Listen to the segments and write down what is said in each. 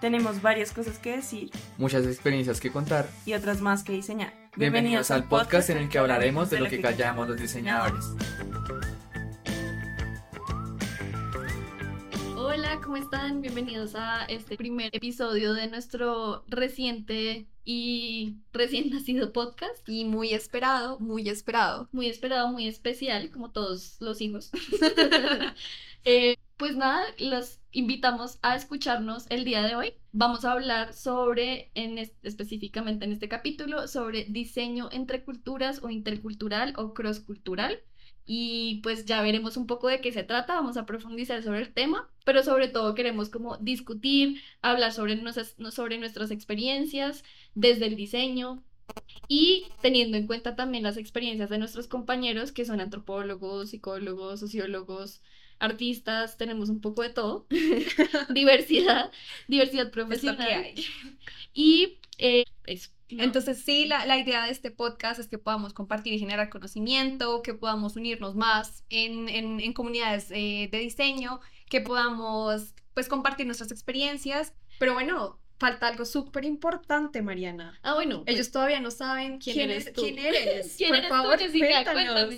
Tenemos varias cosas que decir muchas experiencias que contar y otras más que diseñar. Bienvenidos al podcast en el que hablaremos de lo que callamos los diseñadores. Hola, ¿cómo están? Bienvenidos a este primer episodio de nuestro reciente y recién nacido podcast. Y muy esperado, muy esperado. Muy esperado, muy especial, como todos los hijos. Eh, pues nada, los invitamos a escucharnos el día de hoy. Vamos a hablar sobre, en específicamente en este capítulo, sobre diseño entre culturas o intercultural o crosscultural. Y pues ya veremos un poco de qué se trata, vamos a profundizar sobre el tema, pero sobre todo queremos como discutir, hablar sobre, nuestras, sobre nuestras experiencias desde el diseño, y teniendo en cuenta también las experiencias de nuestros compañeros que son antropólogos, psicólogos, sociólogos, artistas, tenemos un poco de todo, diversidad, diversidad profesional. Y eh, eso. Entonces sí, la, la, idea de este podcast es que podamos compartir y generar conocimiento, que podamos unirnos más en, en, en comunidades eh, de diseño, que podamos pues compartir nuestras experiencias, pero bueno, falta algo súper importante, Mariana. Ah, bueno. Pues Ellos todavía no saben quién, ¿quién eres tú? ¿Quién eres? ¿Quién Por eres favor, tú, Jessica? cuéntanos.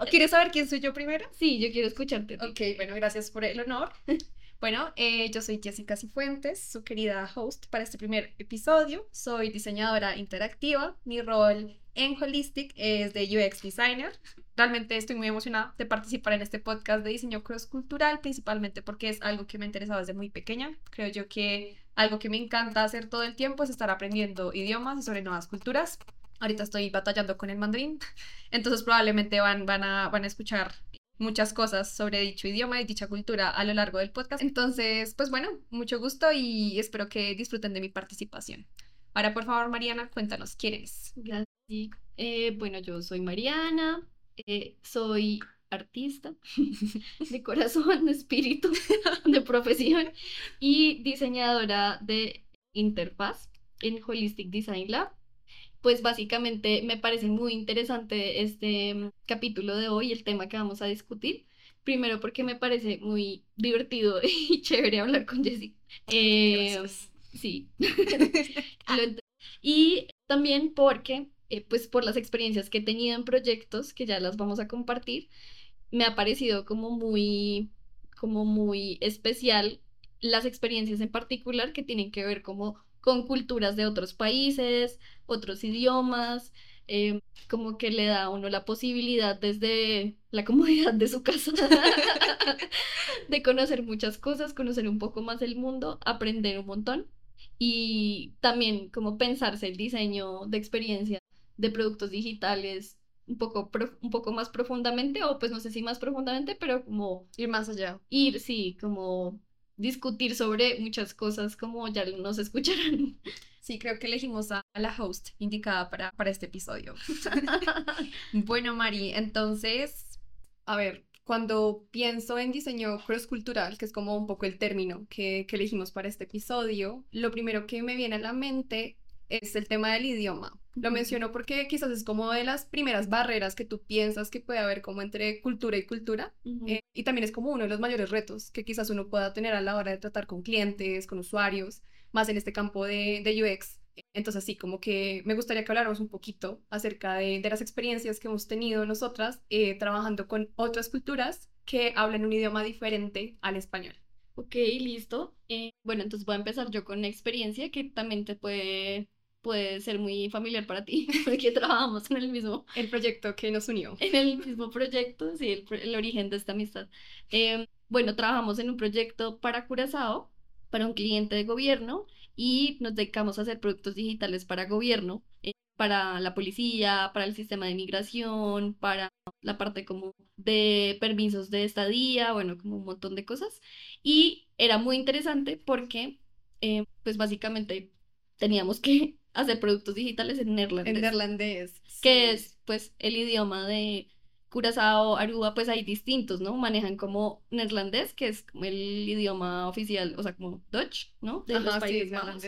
¿Quieres saber quién soy yo primero? Sí, yo quiero escucharte. Ok, bueno, gracias por el honor. Bueno, eh, yo soy Jessica Cifuentes, su querida host para este primer episodio. Soy diseñadora interactiva. Mi rol en Holistic es de UX Designer. Realmente estoy muy emocionada de participar en este podcast de diseño cross-cultural, principalmente porque es algo que me ha interesado desde muy pequeña. Creo yo que algo que me encanta hacer todo el tiempo es estar aprendiendo idiomas y sobre nuevas culturas. Ahorita estoy batallando con el mandarín, entonces probablemente van, van, a, van a escuchar muchas cosas sobre dicho idioma y dicha cultura a lo largo del podcast. Entonces, pues bueno, mucho gusto y espero que disfruten de mi participación. Ahora, por favor, Mariana, cuéntanos quién eres. Eh, bueno, yo soy Mariana, eh, soy artista de corazón, de espíritu, de profesión y diseñadora de interfaz en Holistic Design Lab. Pues básicamente me parece muy interesante este mm, capítulo de hoy, el tema que vamos a discutir. Primero porque me parece muy divertido y chévere hablar con Jessica. Eh, sí. Y también porque, eh, pues por las experiencias que he tenido en proyectos, que ya las vamos a compartir, me ha parecido como muy, como muy especial las experiencias en particular que tienen que ver como con culturas de otros países, otros idiomas, eh, como que le da a uno la posibilidad desde la comodidad de su casa de conocer muchas cosas, conocer un poco más el mundo, aprender un montón y también como pensarse el diseño de experiencia de productos digitales un poco, un poco más profundamente o pues no sé si más profundamente, pero como Ir más allá. ir, sí, como discutir sobre muchas cosas como ya nos escucharán. Sí, creo que elegimos a la host indicada para, para este episodio. Bueno, Mari, entonces, a ver, cuando pienso en diseño cross-cultural, que es como un poco el término que, que elegimos para este episodio, lo primero que me viene a la mente es el tema del idioma. Lo menciono porque quizás es como de las primeras barreras que tú piensas que puede haber como entre cultura y cultura. Eh, y también es como uno de los mayores retos que quizás uno pueda tener a la hora de tratar con clientes, con usuarios, más en este campo de, de UX. Entonces, sí, como que me gustaría que habláramos un poquito acerca de, de las experiencias que hemos tenido nosotras eh, trabajando con otras culturas que hablan un idioma diferente al español. Ok, listo. Eh, bueno, entonces voy a empezar yo con una experiencia que también te puede, puede ser muy familiar para ti, porque trabajamos en el mismo, El proyecto que nos unió. en el mismo proyecto, sí, el, el origen de esta amistad. Em, bueno, trabajamos en un proyecto para Curazao, para un cliente de gobierno, y nos dedicamos a hacer productos digitales para gobierno, eh, para la policía, para el sistema de migración, para la parte como de permisos de estadía, bueno, como un montón de cosas. Y era muy interesante porque, eh, pues básicamente teníamos que hacer productos digitales en neerlandés En neerlandés. que es pues el idioma de Curazao, Aruba, pues hay distintos, ¿no? Manejan como neerlandés, que es como el idioma oficial, o sea, como Dutch, ¿no? De los Ajá, sí, Países Bajos,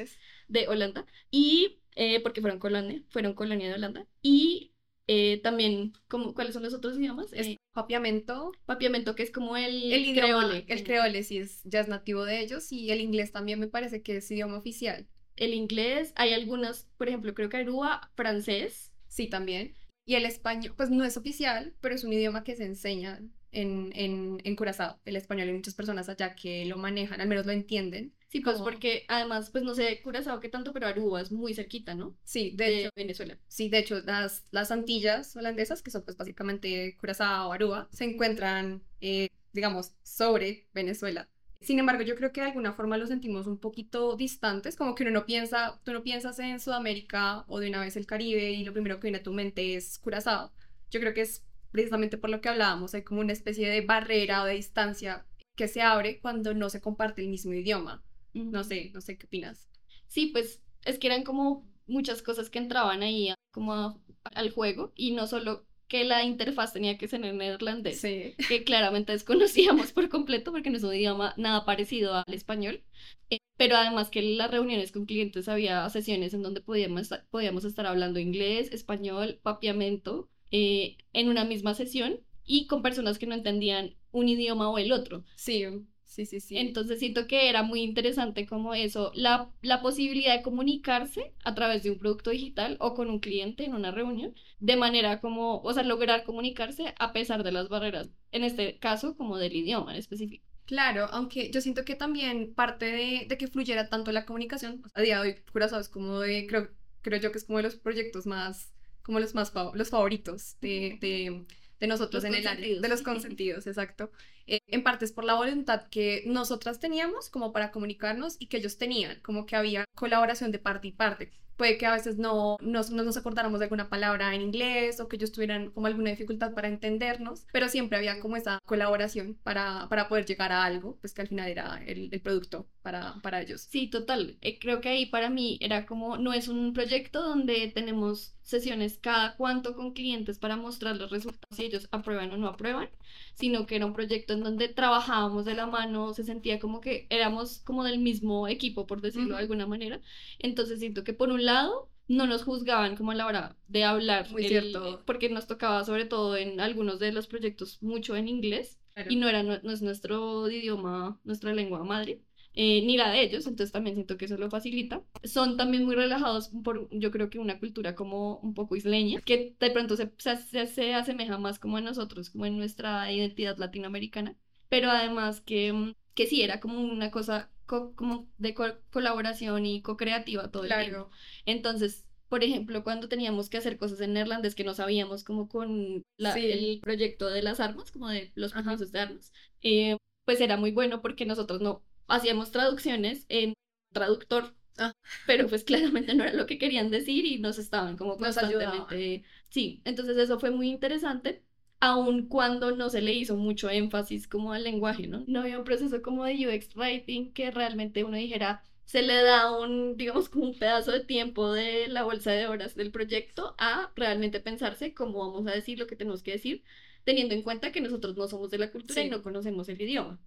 de Holanda. Y, eh, porque fueron colonia, fueron colonia de Holanda. Y Eh, también, como, ¿cuáles son los otros idiomas? Es Eh, papiamento. papiamento, que es como el, El idioma, creole. el como creole sí es, ya es nativo de ellos y el inglés también me parece que es idioma oficial. El inglés, hay algunas, por ejemplo, creo que Aruba, francés. Sí, también. Y el español, pues no es oficial, pero es un idioma que se enseña en, en, en Curazao. El español hay muchas personas allá que lo manejan, al menos lo entienden. Sí, pues Como- porque además, pues no sé Curazao qué tanto, pero Aruba es muy cerquita, ¿no? Sí, de De hecho, Venezuela. sí, de hecho las, las Antillas holandesas, que son pues básicamente Curazao, Aruba, se encuentran, eh, digamos, sobre Venezuela. Sin embargo, yo creo que de alguna forma los sentimos un poquito distantes, como que uno no piensa, tú no piensas en Sudamérica o de una vez el Caribe y lo primero que viene a tu mente es Curazao. Yo creo que es precisamente por lo que hablábamos, hay como una especie de barrera o de distancia que se abre cuando no se comparte el mismo idioma. No sé, no sé qué opinas. Sí, pues es que eran como muchas cosas que entraban ahí como a- al juego y no solo que la interfaz tenía que ser en neerlandés, Sí. que claramente desconocíamos por completo porque no es un idioma nada parecido al español, eh, pero además que en las reuniones con clientes había sesiones en donde podíamos, podíamos estar hablando inglés, español, papiamento eh, en una misma sesión y con personas que no entendían un idioma o el otro. Sí, sí, sí, sí. Entonces siento que era muy interesante como eso, la, la posibilidad de comunicarse a través de un producto digital o con un cliente en una reunión, de manera como, o sea, lograr comunicarse a pesar de las barreras, en este caso como del idioma en específico. Claro, aunque yo siento que también parte de, de que fluyera tanto la comunicación, a día de hoy Curazao es como de, creo, creo yo que es como de los proyectos más, como los más, los favoritos de, de, de nosotros Los en el área, de los consentidos, exacto. Eh, en parte es por la voluntad que nosotras teníamos como para comunicarnos y que ellos tenían, como que había colaboración de parte y parte. Puede que a veces no nos, no nos acordáramos de alguna palabra en inglés o que ellos tuvieran como alguna dificultad para entendernos, pero siempre había como esa colaboración para, para poder llegar a algo, pues que al final era el, el producto para, para ellos. Sí, total. Eh, creo que ahí para mí era como, no es un proyecto donde tenemos sesiones cada cuanto con clientes para mostrar los resultados si ellos aprueban o no aprueban, sino que era un proyecto en donde trabajábamos de la mano, se sentía como que éramos como del mismo equipo, por decirlo de alguna manera. Entonces siento que por un lado no nos juzgaban como a la hora de hablar, Muy el- cierto. porque nos tocaba sobre todo en algunos de los proyectos mucho en inglés y no era no es nuestro idioma, nuestra lengua madre, eh, ni la de ellos, entonces también siento que eso lo facilita. Son también muy relajados por, yo creo que una cultura como un poco isleña, que de pronto se, se, se- se asemeja más como a nosotros, como en nuestra identidad latinoamericana, pero además que, mm, que sí, era como una cosa co- como de co- colaboración y co-creativa todo el tiempo. Claro, Entonces, por ejemplo, cuando teníamos que hacer cosas en neerlandés que no sabíamos, como con la- Sí. el proyecto de las armas, como de los permisos de armas, eh, pues era muy bueno porque nosotros no hacíamos traducciones en traductor, Ah. pero pues claramente no era lo que querían decir y nos estaban como constantemente. Sí, entonces eso fue muy interesante. Aun cuando no se le hizo mucho énfasis como al lenguaje, ¿no? No había un proceso como de UX writing que realmente uno dijera, se le da un, digamos, como un pedazo de tiempo de la bolsa de horas del proyecto a realmente pensarse cómo vamos a decir lo que tenemos que decir, teniendo en cuenta que nosotros no somos de la cultura y no conocemos el idioma.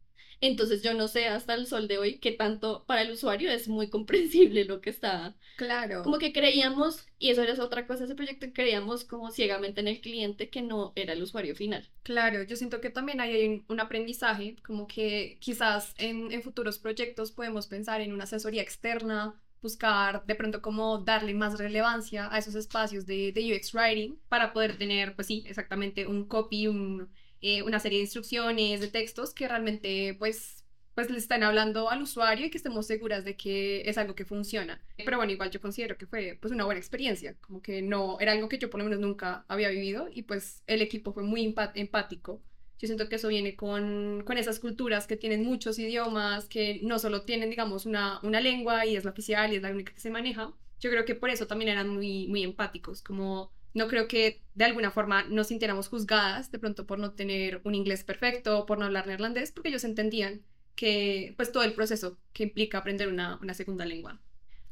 Entonces yo no sé hasta el sol de hoy qué tanto para el usuario es muy comprensible lo que está claro. como que creíamos, y eso era otra cosa de ese proyecto, creíamos como ciegamente en el cliente que no era el usuario final. Claro, yo siento que también hay un, un aprendizaje, como que quizás en, en futuros proyectos podemos pensar en una asesoría externa, buscar de pronto cómo darle más relevancia a esos espacios de, de UX Writing para poder tener, pues sí, exactamente un copy, un, eh, una serie de instrucciones, de textos que realmente pues pues le están hablando al usuario y que estemos seguras de que es algo que funciona. Pero bueno, igual yo considero que fue pues una buena experiencia, como que no era algo que yo por lo menos nunca había vivido y pues el equipo fue muy empático. Yo siento que eso viene con, con esas culturas que tienen muchos idiomas, que no solo tienen, digamos, una, una lengua y es la oficial y es la única que se maneja. Yo creo que por eso también eran muy, muy empáticos, como no creo que de alguna forma nos sintiéramos juzgadas de pronto por no tener un inglés perfecto, por no hablar neerlandés, porque ellos entendían que pues todo el proceso que implica aprender una, una segunda lengua.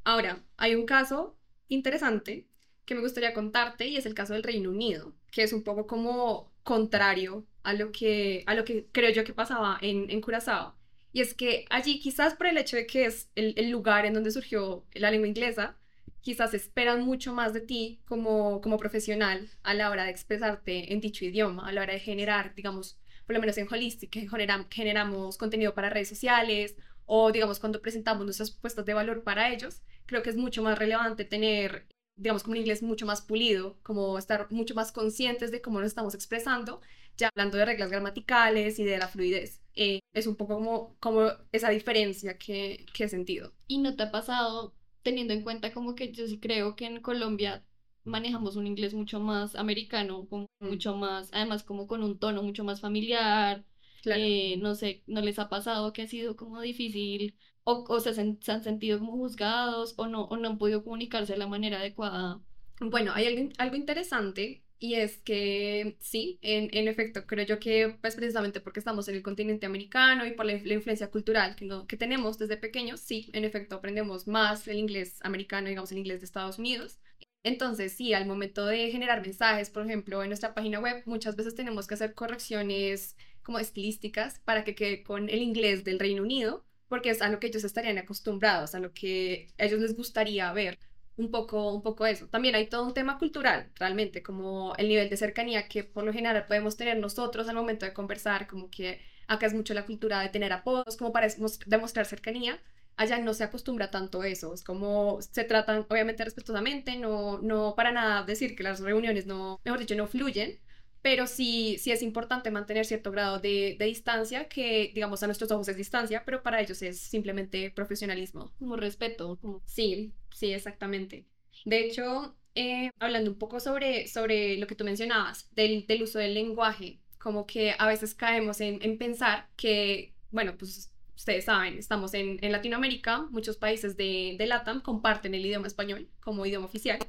Ahora, hay un caso interesante que me gustaría contarte y es el caso del Reino Unido, que es un poco como contrario a lo que, a lo que creo yo que pasaba en, en Curazao. Y es que allí, quizás por el hecho de que es el lugar en donde surgió la lengua inglesa, quizás esperan mucho más de ti como, como profesional a la hora de expresarte en dicho idioma, a la hora de generar, digamos, por lo menos en Holistic, que generamos contenido para redes sociales o, digamos, cuando presentamos nuestras propuestas de valor para ellos, creo que es mucho más relevante tener, digamos, como un inglés mucho más pulido, como estar mucho más conscientes de cómo nos estamos expresando, ya hablando de reglas gramaticales y de la fluidez. Eh, es un poco como, como esa diferencia que, que he sentido. ¿Y no te ha pasado, teniendo en cuenta como que yo sí creo que en Colombia manejamos un inglés mucho más americano, como Mm. mucho más, además como con un tono mucho más familiar, Claro. eh, no sé, ¿no les ha pasado que ha sido como difícil o, o se, se han sentido como juzgados o no, o no han podido comunicarse de la manera adecuada? Bueno, hay algo, algo interesante y es que sí, en, en efecto, creo yo que pues precisamente porque estamos en el continente americano y por la, la influencia cultural que, no- que tenemos desde pequeños, sí, en efecto aprendemos más el inglés americano, digamos el inglés de Estados Unidos. Entonces, sí, al momento de generar mensajes, por ejemplo, en nuestra página web, muchas veces tenemos que hacer correcciones como estilísticas para que quede con el inglés del Reino Unido, porque es a lo que ellos estarían acostumbrados, a lo que a ellos les gustaría ver un poco, un poco eso. También hay todo un tema cultural, realmente, como el nivel de cercanía que por lo general podemos tener nosotros al momento de conversar, como que acá es mucho la cultura de tener apodos, como para mos- demostrar cercanía. Allá no se acostumbra tanto eso, es como se tratan obviamente respetuosamente, no, no para nada decir que las reuniones no, mejor dicho, no fluyen, pero sí, sí es importante mantener cierto grado de, de distancia, que digamos a nuestros ojos es distancia, pero para ellos es simplemente profesionalismo. Como respeto, como Sí, sí, exactamente. De hecho, eh, hablando un poco sobre, sobre lo que tú mencionabas, del, del uso del lenguaje, como que a veces caemos en, en pensar que, bueno, pues ustedes saben, estamos en, en Latinoamérica, muchos países de, de LATAM comparten el idioma español como idioma oficial.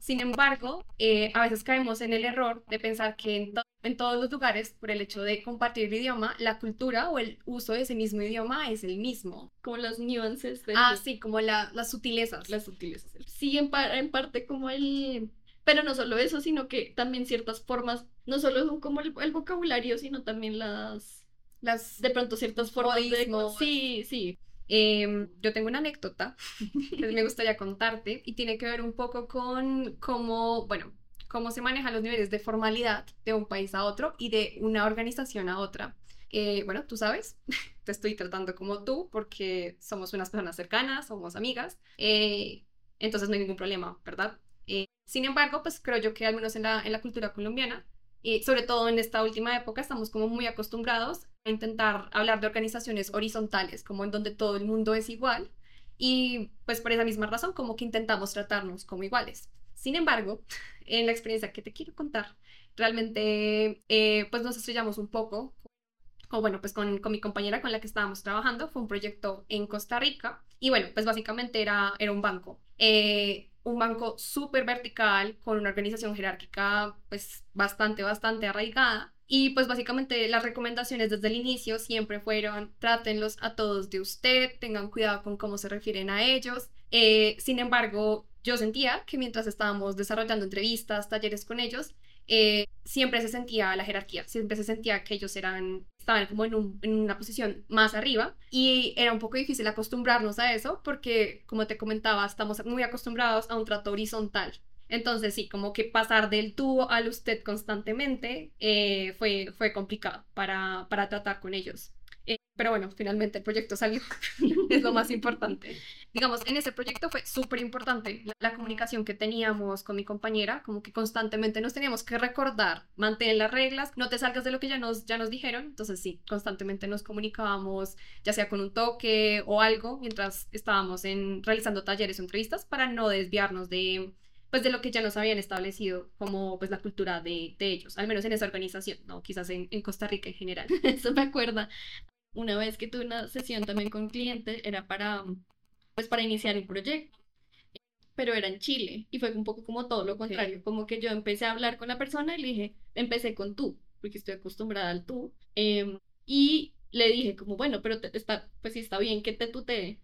Sin embargo, eh, a veces caemos en el error de pensar que en, to- en todos los lugares, por el hecho de compartir el idioma, la cultura o el uso de ese mismo idioma es el mismo. como las nuances de Ah, sí, como la- las sutilezas. las sutilezas. Sí, en, par- en parte como el... Pero no solo eso, sino que también ciertas formas, no solo son como el, el vocabulario, sino también las... Las, De pronto ciertas formas de... Sí, sí. Em, yo tengo una anécdota que me gustaría contarte y tiene que ver un poco con cómo, bueno, cómo se manejan los niveles de formalidad de un país a otro y de una organización a otra. Eh, bueno, tú sabes, te estoy tratando como tú porque somos unas personas cercanas, somos amigas, eh, entonces no hay ningún problema, ¿verdad? Eh, sin embargo, pues creo yo que al menos en la, en la cultura colombiana, y sobre todo en esta última época, estamos como muy acostumbrados a intentar hablar de organizaciones horizontales, como en donde todo el mundo es igual, y pues por esa misma razón, como que intentamos tratarnos como iguales. Sin embargo, en la experiencia que te quiero contar, realmente eh, pues nos estrellamos un poco, o bueno, pues con, con mi compañera con la que estábamos trabajando, fue un proyecto en Costa Rica, y bueno, pues básicamente era, era un banco. Eh, un banco súper vertical, con una organización jerárquica pues bastante, bastante arraigada. Y pues básicamente las recomendaciones desde el inicio siempre fueron trátenlos a todos de usted, tengan cuidado con cómo se refieren a ellos. Eh, sin embargo, yo sentía que mientras estábamos desarrollando entrevistas, talleres con ellos, eh, siempre se sentía la jerarquía, siempre se sentía que ellos eran, estaban como en, un- en una posición más arriba y era un poco difícil acostumbrarnos a eso porque, como te comentaba, estamos muy acostumbrados a un trato horizontal. Entonces, sí, como que pasar del tú al usted constantemente eh, fue, fue complicado para, para tratar con ellos. Eh, pero bueno, finalmente el proyecto salió, es lo más importante. Digamos, en ese proyecto fue súper importante la, la comunicación que teníamos con mi compañera, como que constantemente nos teníamos que recordar, mantén las reglas, no te salgas de lo que ya nos, ya nos dijeron. Entonces, sí, constantemente nos comunicábamos, ya sea con un toque o algo, mientras estábamos en, realizando talleres o entrevistas, para no desviarnos de, pues, de lo que ya nos habían establecido como pues, la cultura de, de ellos, al menos en esa organización, ¿no? Quizás en, en Costa Rica en general. Eso me acuerda. Una vez que tuve una sesión también con un cliente, era para, pues, para iniciar un proyecto, pero era en Chile y fue un poco como todo lo contrario, como que yo empecé a hablar con la persona y le dije, empecé con tú, porque estoy acostumbrada al tú, em, y le dije como, bueno, pero te- está, pues sí está bien que te tutee.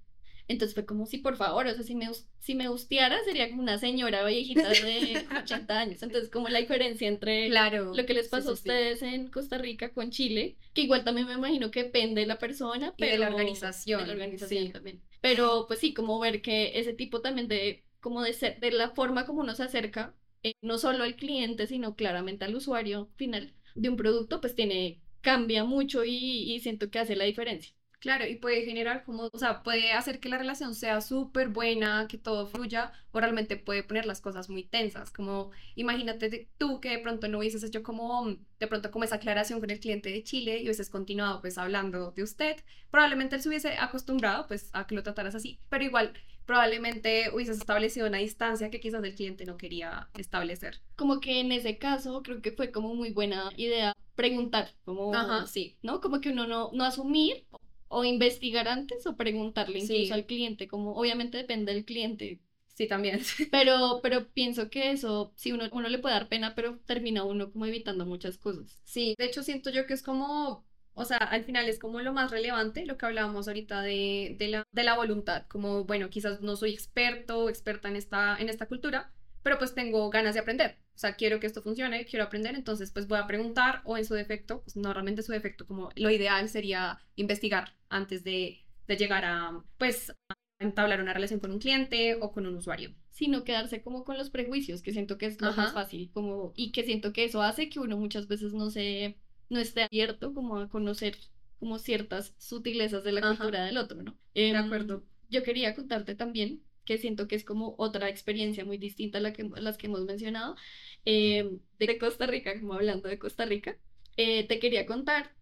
Entonces fue como, sí, por favor, o sea, si me, si me gustiara sería como una señora viejita de 80 años. Entonces, como la diferencia entre Claro. lo que les sí, pasó sí, sí. a ustedes en Costa Rica con Chile, que igual también me imagino que depende de la persona, Y de pero la organización, de la organización sí. también. Pero pues sí, como ver que ese tipo también de como de ser, de la forma como uno se acerca, eh, no solo al cliente, sino claramente al usuario final de un producto, pues tiene, cambia mucho y, y siento que hace la diferencia. Claro, y puede generar como, o sea, puede hacer que la relación sea súper buena, que todo fluya, o realmente puede poner las cosas muy tensas, como imagínate tú que de pronto no hubieses hecho como, de pronto como esa aclaración con el cliente de Chile y hubieses continuado pues hablando de usted, probablemente él se hubiese acostumbrado pues a que lo trataras así, pero igual probablemente hubieses establecido una distancia que quizás el cliente no quería establecer. Como que en ese caso creo que fue como muy buena idea preguntar, como, Ajá, sí. ¿no? Como que uno no, no asumir o investigar antes o preguntarle incluso Sí. al cliente, como obviamente depende del cliente, Sí, también. pero, pero pienso que eso, sí, uno, uno le puede dar pena, pero termina uno como evitando muchas cosas. Sí, de hecho siento yo que es como, o sea, al final es como lo más relevante, lo que hablábamos ahorita de, de la, de la voluntad, como, bueno, quizás no soy experto o experta en esta, en esta cultura, pero pues tengo ganas de aprender, o sea, quiero que esto funcione, quiero aprender, entonces pues voy a preguntar o en su defecto, pues normalmente su defecto, como lo ideal sería investigar antes de, de llegar a, pues, a entablar una relación con un cliente o con un usuario. sino quedarse como con los prejuicios, que siento que es lo Ajá. más fácil, como, y que siento que eso hace que uno muchas veces no se, no esté abierto como a conocer como ciertas sutilezas de la Ajá. cultura del otro, ¿no? De Em, acuerdo. Yo quería contarte también que siento que es como otra experiencia muy distinta a la que, a las que hemos mencionado, em, de Costa Rica, como hablando de Costa Rica. Eh, te quería contar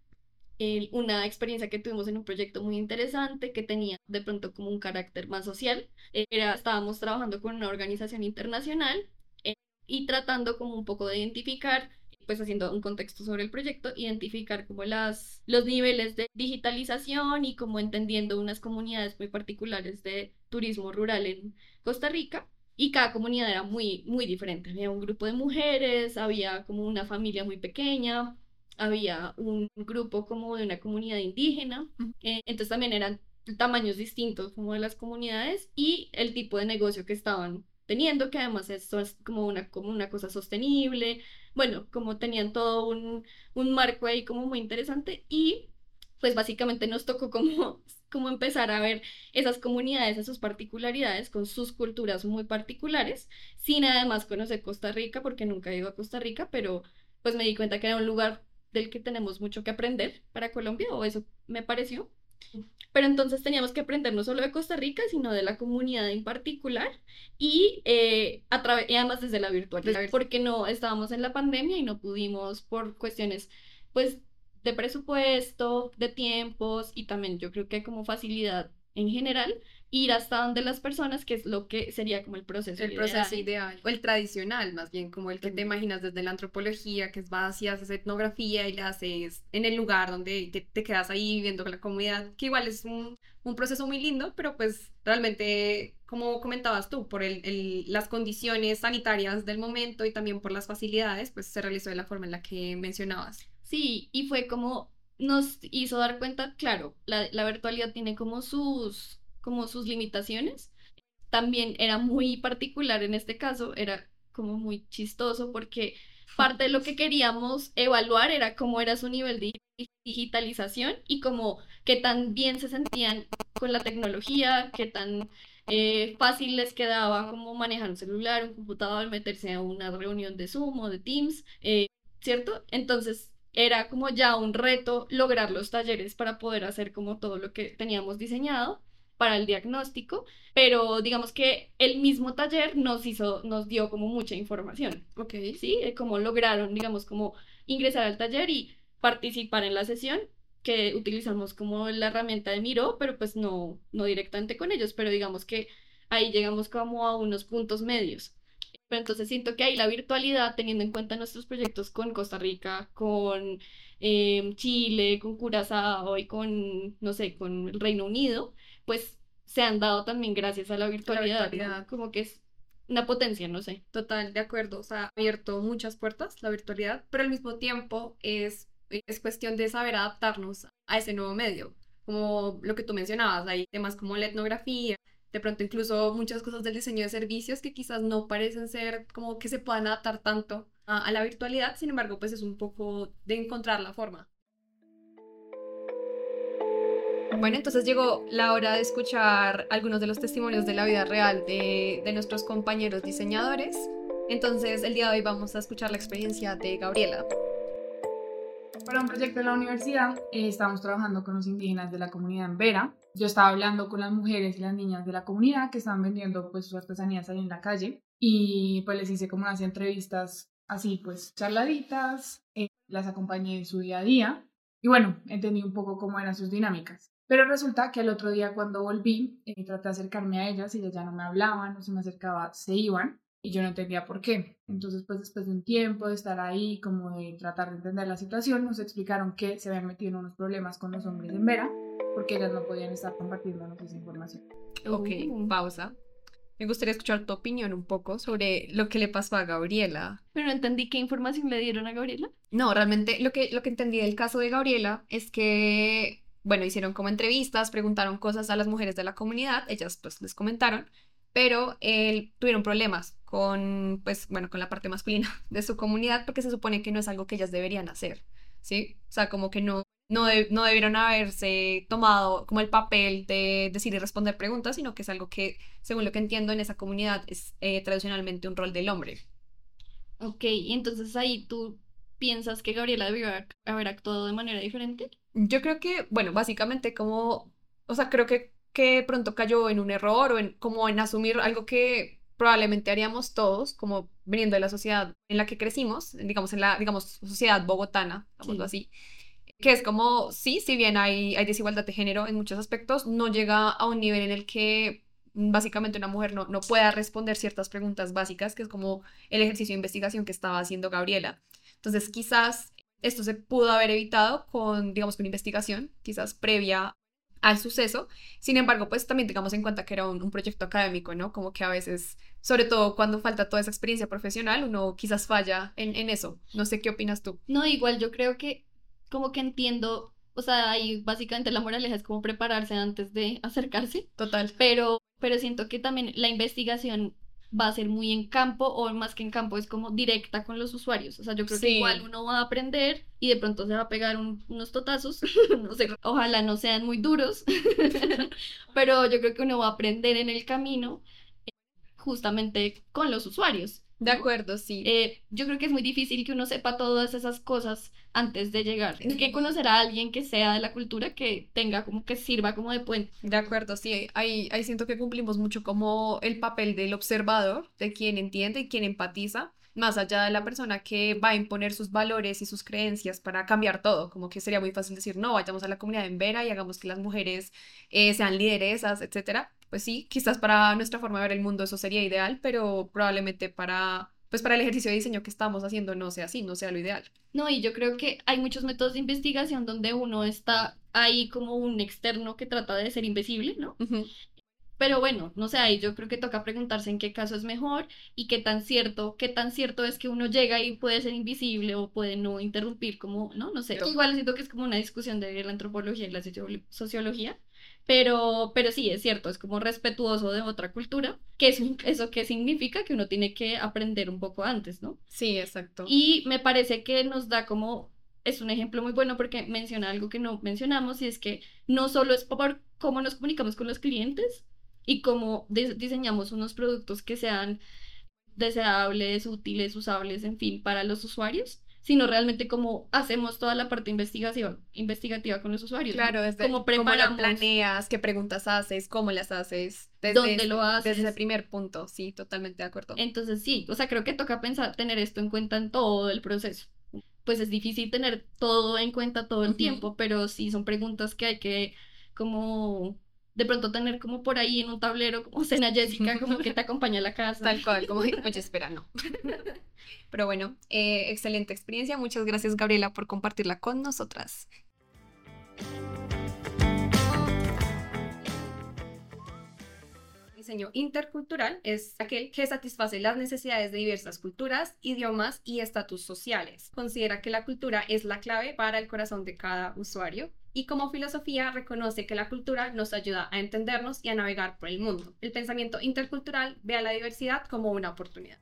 una experiencia que tuvimos en un proyecto muy interesante que tenía de pronto como un carácter más social. Eh, Era, estábamos trabajando con una organización internacional eh, y tratando como un poco de identificar, pues haciendo un contexto sobre el proyecto, identificar como las, los niveles de digitalización y como entendiendo unas comunidades muy particulares de turismo rural en Costa Rica. Y cada comunidad era muy, muy diferente. Había un grupo de mujeres, había como una familia muy pequeña, había un grupo como de una comunidad indígena, eh, entonces también eran tamaños distintos como de las comunidades y el tipo de negocio que estaban teniendo, que además es como una, como una cosa sostenible, bueno, como tenían todo un, un marco ahí como muy interesante y pues básicamente nos tocó como, como empezar a ver esas comunidades, esas particularidades con sus culturas muy particulares, sin además conocer Costa Rica, porque nunca he ido a Costa Rica, pero pues me di cuenta que era un lugar del que tenemos mucho que aprender para Colombia, o eso me pareció. Pero entonces teníamos que aprender no solo de Costa Rica, sino de la comunidad en particular y, eh, a y además desde la virtualidad, porque no estábamos en la pandemia y no pudimos por cuestiones, pues, de presupuesto, de tiempos y también yo creo que como facilidad en general, ir hasta donde las personas, que es lo que sería como el proceso El ideal. proceso ideal, o el tradicional, más bien, como el que te imaginas desde la antropología, que es vas y haces etnografía y la haces en el lugar donde te, te quedas ahí viviendo con la comunidad, que igual es un, un proceso muy lindo, pero pues realmente, como comentabas tú, por el, el- las condiciones sanitarias del momento y también por las facilidades, pues se realizó de la forma en la que mencionabas. Sí, y fue como nos hizo dar cuenta, claro, la, la virtualidad tiene como sus, como sus limitaciones. También era muy particular en este caso, era como muy chistoso porque parte de lo que queríamos evaluar era cómo era su nivel de digitalización y como qué tan bien se sentían con la tecnología, qué tan eh, fácil les quedaba como manejar un celular, un computador, meterse a una reunión de Zoom o de Teams, eh, ¿cierto? Entonces era como ya un reto lograr los talleres para poder hacer como todo lo que teníamos diseñado para el diagnóstico, pero digamos que el mismo taller nos hizo, nos dio como mucha información, Ok. ¿sí? Cómo lograron, digamos, como ingresar al taller y participar en la sesión, que utilizamos como la herramienta de Miro, pero pues no, no directamente con ellos, pero digamos que ahí llegamos como a unos puntos medios. Pero entonces siento que ahí la virtualidad, teniendo en cuenta nuestros proyectos con Costa Rica, con em, Chile, con Curazao y con, no sé, con el Reino Unido, pues se han dado también gracias a la virtualidad, ¿no? virtualidad. Como que es una potencia, no sé. Total, de acuerdo. O sea, ha abierto muchas puertas la virtualidad, pero al mismo tiempo es, es cuestión de saber adaptarnos a ese nuevo medio. Como lo que tú mencionabas, hay temas como la etnografía, de pronto incluso muchas cosas del diseño de servicios que quizás no parecen ser como que se puedan adaptar tanto a, la virtualidad, sin embargo, pues es un poco de encontrar la forma. Bueno, entonces llegó la hora de escuchar algunos de los testimonios de la vida real de, de nuestros compañeros diseñadores. Entonces, el día de hoy vamos a escuchar la experiencia de Gabriela. Para un proyecto de la universidad eh, estábamos trabajando con los indígenas de la comunidad en Vera. Yo estaba hablando con las mujeres y las niñas de la comunidad que estaban vendiendo pues sus artesanías ahí en la calle y pues les hice como unas entrevistas así pues charladitas, eh, las acompañé en su día a día y bueno, entendí un poco cómo eran sus dinámicas. Pero resulta que el otro día cuando volví, eh, traté de acercarme a ellas y ellas ya no me hablaban, no se me acercaba, se iban y yo no entendía por qué. Entonces, pues después de un tiempo de estar ahí, como de tratar de entender la situación, nos explicaron que se habían metido en unos problemas con los hombres en Vera, porque ellas no podían estar compartiendo esa información. Ok, Uh. pausa. Me gustaría escuchar tu opinión un poco sobre lo que le pasó a Gabriela. Pero no entendí qué información le dieron a Gabriela. No, realmente lo que, lo que entendí del caso de Gabriela es que, bueno, hicieron como entrevistas, preguntaron cosas a las mujeres de la comunidad, ellas pues les comentaron, pero él tuvieron problemas con, pues, bueno, con la parte masculina de su comunidad porque se supone que no es algo que ellas deberían hacer, ¿sí? O sea, como que no, no, de- no debieron haberse tomado como el papel de decir y responder preguntas, sino que es algo que, según lo que entiendo, en esa comunidad es eh, tradicionalmente un rol del hombre. Ok, y entonces ahí tú piensas que Gabriela debió haber- haber actuado de manera diferente. Yo creo que, bueno, básicamente como, o sea, creo que, que pronto cayó en un error o en como en asumir algo que probablemente haríamos todos, como viniendo de la sociedad en la que crecimos, digamos, en la, digamos, sociedad bogotana, digámoslo así, que es como, sí, si bien hay, hay desigualdad de género en muchos aspectos, no llega a un nivel en el que mm, básicamente una mujer no, no pueda responder ciertas preguntas básicas, que es como el ejercicio de investigación que estaba haciendo Gabriela. Entonces, quizás esto se pudo haber evitado con, digamos, con investigación, quizás previa al suceso. Sin embargo, pues también tengamos en cuenta que era un, un proyecto académico, ¿no? Como que a veces, sobre todo cuando falta toda esa experiencia profesional, uno quizás falla en, en eso. No sé qué opinas tú. No, igual yo creo que como que entiendo, o sea, ahí básicamente la moraleja es como prepararse antes de acercarse, Total. pero, pero siento que también la investigación va a ser muy en campo o más que en campo es como directa con los usuarios. O sea, yo creo que igual uno va a aprender y de pronto se va a pegar un- unos totazos, no sé, ojalá no sean muy duros, pero yo creo que uno va a aprender en el camino eh, justamente con los usuarios. De acuerdo, sí. Eh, yo creo que es muy difícil que uno sepa todas esas cosas antes de llegar. Hay que conocer a alguien que sea de la cultura, que tenga como que sirva como de puente. De acuerdo, sí, ahí, ahí siento que cumplimos mucho como el papel del observador, de quien entiende y quien empatiza, más allá de la persona que va a imponer sus valores y sus creencias para cambiar todo, como que sería muy fácil decir, no, vayamos a la comunidad en Vera y hagamos que las mujeres eh, sean lideresas, etcétera. Pues sí, quizás para nuestra forma de ver el mundo eso sería ideal, pero probablemente para, pues para el ejercicio de diseño que estamos haciendo no sea así, no sea lo ideal. No, y yo creo que hay muchos métodos de investigación donde uno está ahí como un externo que trata de ser invisible, ¿no? Pero bueno, no sé, ahí yo creo que toca preguntarse en qué caso es mejor y qué tan cierto, qué tan cierto es que uno llega y puede ser invisible o puede no interrumpir, como, no, no sé. Igual siento que es como una discusión de la antropología y la socio- sociología, pero, pero sí, es cierto, es como respetuoso de otra cultura, que es eso que significa que uno tiene que aprender un poco antes, ¿no? Sí, exacto. Y me parece que nos da como, es un ejemplo muy bueno porque menciona algo que no mencionamos y es que no solo es por cómo nos comunicamos con los clientes y cómo diseñamos unos productos que sean deseables, útiles, usables, en fin, para los usuarios, sino realmente cómo hacemos toda la parte investigativa, investigativa con los usuarios. ¿no? Claro, desde cómo preparamos, planeas, qué preguntas haces, cómo las haces, desde, dónde lo haces. desde ese primer punto, sí, totalmente de acuerdo. Entonces sí, o sea, creo que toca pensar, tener esto en cuenta en todo el proceso. Pues es difícil tener todo en cuenta todo el tiempo, pero sí son preguntas que hay que como de pronto tener como por ahí en un tablero, como cena Jessica, como que te acompaña a la casa. Tal cual, como, oye, espera, no. Pero bueno, eh, excelente experiencia. Muchas gracias, Gabriela, por compartirla con nosotras. Diseño intercultural es aquel que satisface las necesidades de diversas culturas, idiomas y estatus sociales. Considera que la cultura es la clave para el corazón de cada usuario y como filosofía reconoce que la cultura nos ayuda a entendernos y a navegar por el mundo. El pensamiento intercultural ve a la diversidad como una oportunidad.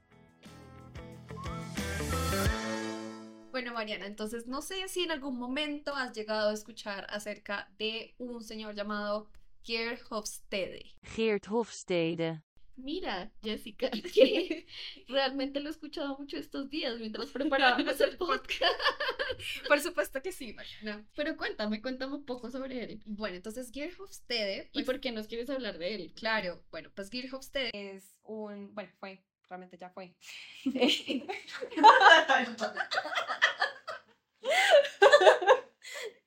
Bueno, Mariana, entonces no sé si en algún momento has llegado a escuchar acerca de un señor llamado Geert Hofstede. Geert Hofstede. Mira, Jessica, que realmente lo he escuchado mucho estos días mientras preparábamos el podcast. Por supuesto que sí, Mariana. Pero cuéntame, cuéntame un poco sobre él. Bueno, entonces Geert Hofstede. ¿Y por qué nos quieres hablar de él? Claro, bueno, pues Geert Hofstede es un, bueno, fue, realmente ya fue.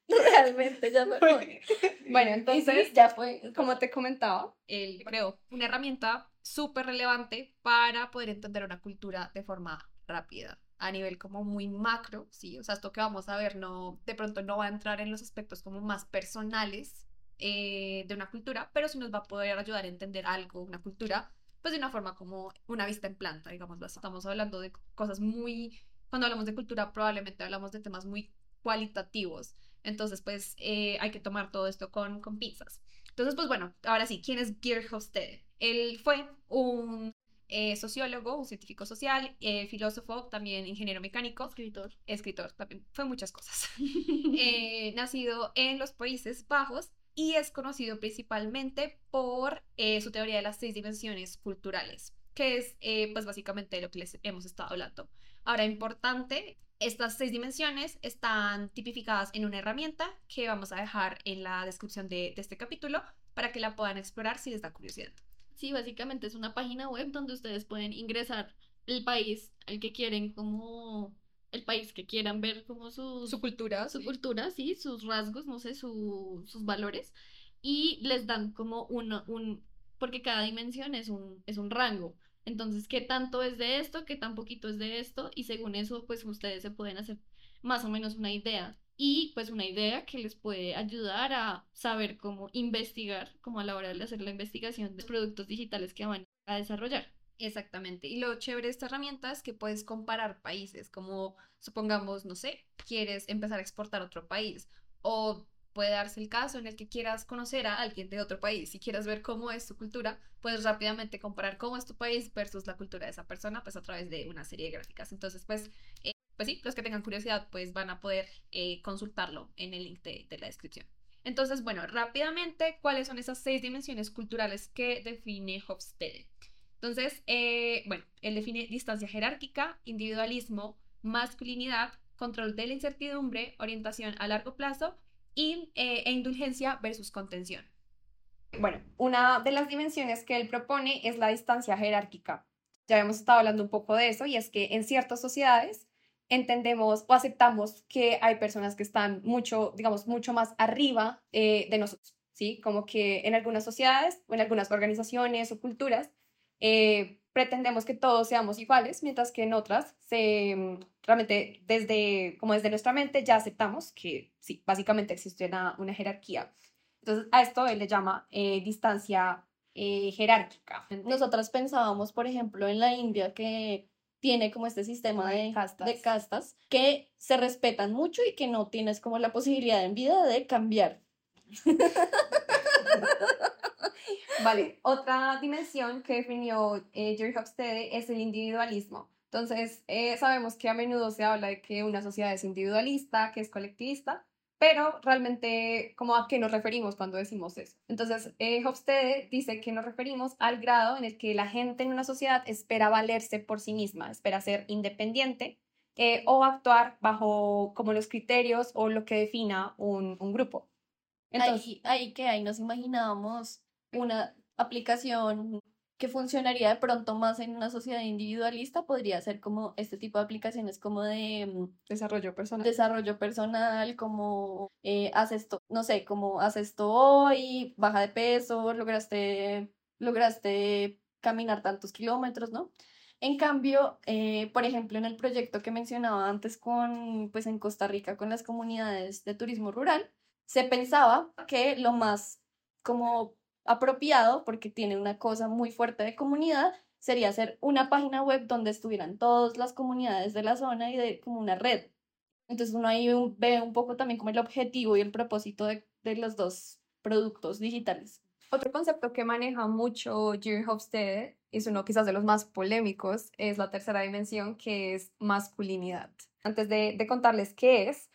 Realmente ya fue. Bueno, entonces, ya fue. como te comentaba, él creó una herramienta súper relevante para poder entender una cultura de forma rápida, a nivel como muy macro, ¿sí? O sea, esto que vamos a ver no, de pronto no va a entrar en los aspectos como más personales eh, de una cultura, pero sí nos va a poder ayudar a entender algo, una cultura, pues de una forma como una vista en planta, digamos. Estamos hablando de cosas muy, cuando hablamos de cultura probablemente hablamos de temas muy cualitativos. Entonces, pues eh, hay que tomar todo esto con, con pinzas. Entonces, pues bueno, ahora sí, ¿quién es Geert Hofstede? Él fue un eh, sociólogo, un científico social, eh, filósofo, también ingeniero mecánico. Escritor. Escritor, también fue muchas cosas. nacido en los Países Bajos y es conocido principalmente por su teoría de las seis dimensiones culturales, que es pues básicamente lo que les hemos estado hablando. Ahora, importante, estas seis dimensiones están tipificadas en una herramienta que vamos a dejar en la descripción de, este capítulo para que la puedan explorar si les da curiosidad. Sí, básicamente es una página web donde ustedes pueden ingresar el país al que quieren, como el país que quieran ver, como su, su cultura. Su cultura, sí, sus rasgos, no sé, sus valores. Y les dan como uno, un, porque cada dimensión es un, es un rango. Entonces, ¿qué tanto es de esto? ¿Qué tan poquito es de esto? Y según eso, pues ustedes se pueden hacer más o menos una idea. Y pues una idea que les puede ayudar a saber cómo investigar, como a la hora de hacer la investigación de productos digitales que van a desarrollar. Exactamente. Y lo chévere de esta herramienta es que puedes comparar países, como supongamos, no sé, quieres empezar a exportar a otro país o puede darse el caso en el que quieras conocer a alguien de otro país y quieras ver cómo es su cultura, puedes rápidamente comparar cómo es tu país versus la cultura de esa persona, pues a través de una serie de gráficas. Entonces, pues, pues sí, los que tengan curiosidad, pues van a poder eh, consultarlo en el link de, la descripción. Entonces, bueno, rápidamente, ¿cuáles son esas seis dimensiones culturales que define Hofstede? Entonces, eh, bueno, él define distancia jerárquica, individualismo, masculinidad, control de la incertidumbre, orientación a largo plazo y, eh, e indulgencia versus contención. Bueno, una de las dimensiones que él propone es la distancia jerárquica. Ya hemos estado hablando un poco de eso y es que en ciertas sociedades entendemos o aceptamos que hay personas que están mucho, digamos, mucho más arriba eh, de nosotros, ¿sí? Como que en algunas sociedades o en algunas organizaciones o culturas eh, pretendemos que todos seamos iguales, mientras que en otras se, mm, realmente desde, como desde nuestra mente ya aceptamos que sí, básicamente existe una, una jerarquía. Entonces a esto él le llama eh, distancia eh, jerárquica. Nosotras pensábamos, por ejemplo, en la India que tiene como este sistema de castas. de castas que se respetan mucho y que no tienes como la posibilidad en vida de cambiar. Vale, otra dimensión que definió eh, Jerry Hofstede es el individualismo. Entonces, eh, sabemos que a menudo se habla de que una sociedad es individualista, que es colectivista, pero realmente, ¿cómo a qué nos referimos cuando decimos eso? Entonces, eh, Hofstede dice que nos referimos al grado en el que la gente en una sociedad espera valerse por sí misma, espera ser independiente eh, o actuar bajo como los criterios o lo que defina un, un grupo. Entonces, ahí, que ahí nos imaginábamos una aplicación que funcionaría de pronto más en una sociedad individualista podría ser como este tipo de aplicaciones como de mm, desarrollo personal. Desarrollo personal, como eh, haz esto, no sé, como haz esto hoy, baja de peso, lograste, lograste caminar tantos kilómetros, ¿no? En cambio, eh, por ejemplo, en el proyecto que mencionaba antes con, pues en Costa Rica con las comunidades de turismo rural, se pensaba que lo más como apropiado, porque tiene una cosa muy fuerte de comunidad, sería hacer una página web donde estuvieran todas las comunidades de la zona y de como una red. Entonces uno ahí ve un poco también como el objetivo y el propósito de, de los dos productos digitales. Otro concepto que maneja mucho Jerry Hofstede es uno quizás de los más polémicos, es la tercera dimensión, que es masculinidad. Antes de, de contarles qué es,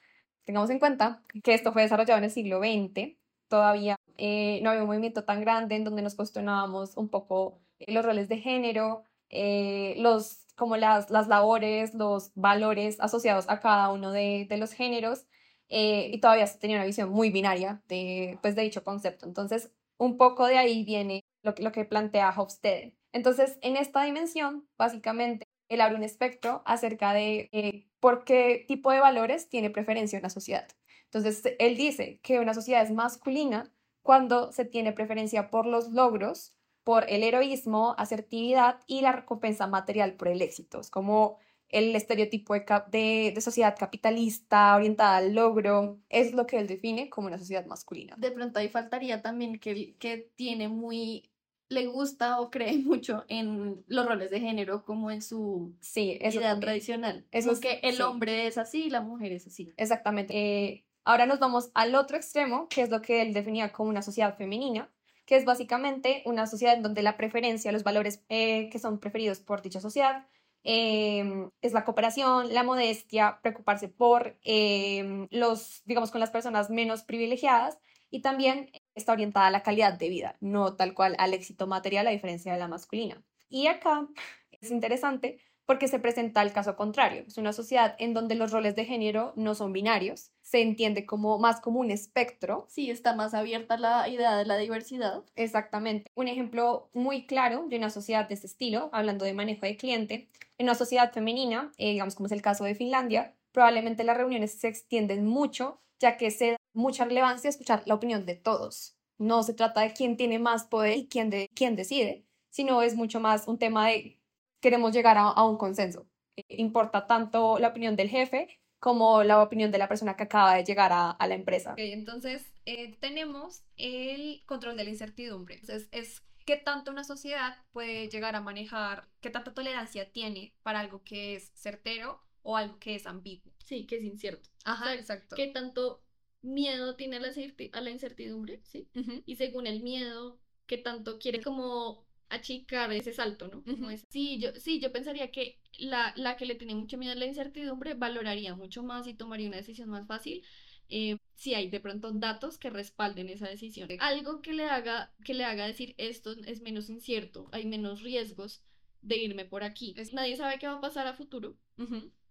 tengamos en cuenta que esto fue desarrollado en el siglo XX, todavía eh, no había un movimiento tan grande en donde nos cuestionábamos un poco eh, los roles de género, eh, los, como las, las labores, los valores asociados a cada uno de, los géneros, y todavía se tenía una visión muy binaria de, pues, de dicho concepto. Entonces, un poco de ahí viene lo lo que plantea Hofstede. Entonces, en esta dimensión, básicamente, él abre un espectro acerca de por qué tipo de valores tiene preferencia una sociedad. Entonces, él dice que una sociedad es masculina cuando se tiene preferencia por los logros, por el heroísmo, asertividad y la recompensa material por el éxito. Es como el estereotipo de, de, sociedad capitalista orientada al logro, es lo que él define como una sociedad masculina. De pronto ahí faltaría también que, que tiene muy, le gusta o cree mucho en los roles de género como en su sí, eso idea tradicional. Eso es que el hombre es así y la mujer es así. Exactamente. Eh, Ahora nos vamos al otro extremo, que es lo que él definía como una sociedad femenina, que es básicamente una sociedad en donde la preferencia, los valores eh, que son preferidos por dicha sociedad, em, es la cooperación, la modestia, preocuparse por em, los, digamos, con las personas menos privilegiadas y también está orientada a la calidad de vida, no tal cual al éxito material a diferencia de la masculina. Y acá es interesante porque se presenta el caso contrario. Es una sociedad en donde los roles de género no son binarios, se entiende como más como un espectro. Sí, está más abierta la idea de la diversidad. Exactamente. Un ejemplo muy claro de una sociedad de este estilo, hablando de manejo de cliente, en una sociedad femenina, eh, digamos como es el caso de Finlandia, probablemente las reuniones se extienden mucho, ya que se da mucha relevancia escuchar la opinión de todos. No se trata de quién tiene más poder y quién, de, quién decide, sino es mucho más un tema de queremos llegar a, un consenso. Eh, importa tanto la opinión del jefe como la opinión de la persona que acaba de llegar a, la empresa. entonces, eh, tenemos el control de la incertidumbre. Entonces, es qué tanto una sociedad puede llegar a manejar, qué tanta tolerancia tiene para algo que es certero o algo que es ambiguo. Sí, que es incierto. Ajá, exacto. Qué tanto miedo tiene a la, a la incertidumbre, ¿sí? Y según el miedo, qué tanto quiere como achicar ese salto, ¿no? sí, yo, sí, yo pensaría que la, la, que le tiene mucho miedo a la incertidumbre valoraría mucho más y tomaría una decisión más fácil eh, si hay de pronto datos que respalden esa decisión. Algo que le haga, que le haga decir esto es menos incierto, hay menos riesgos de irme por aquí. Nadie sabe qué va a pasar a futuro,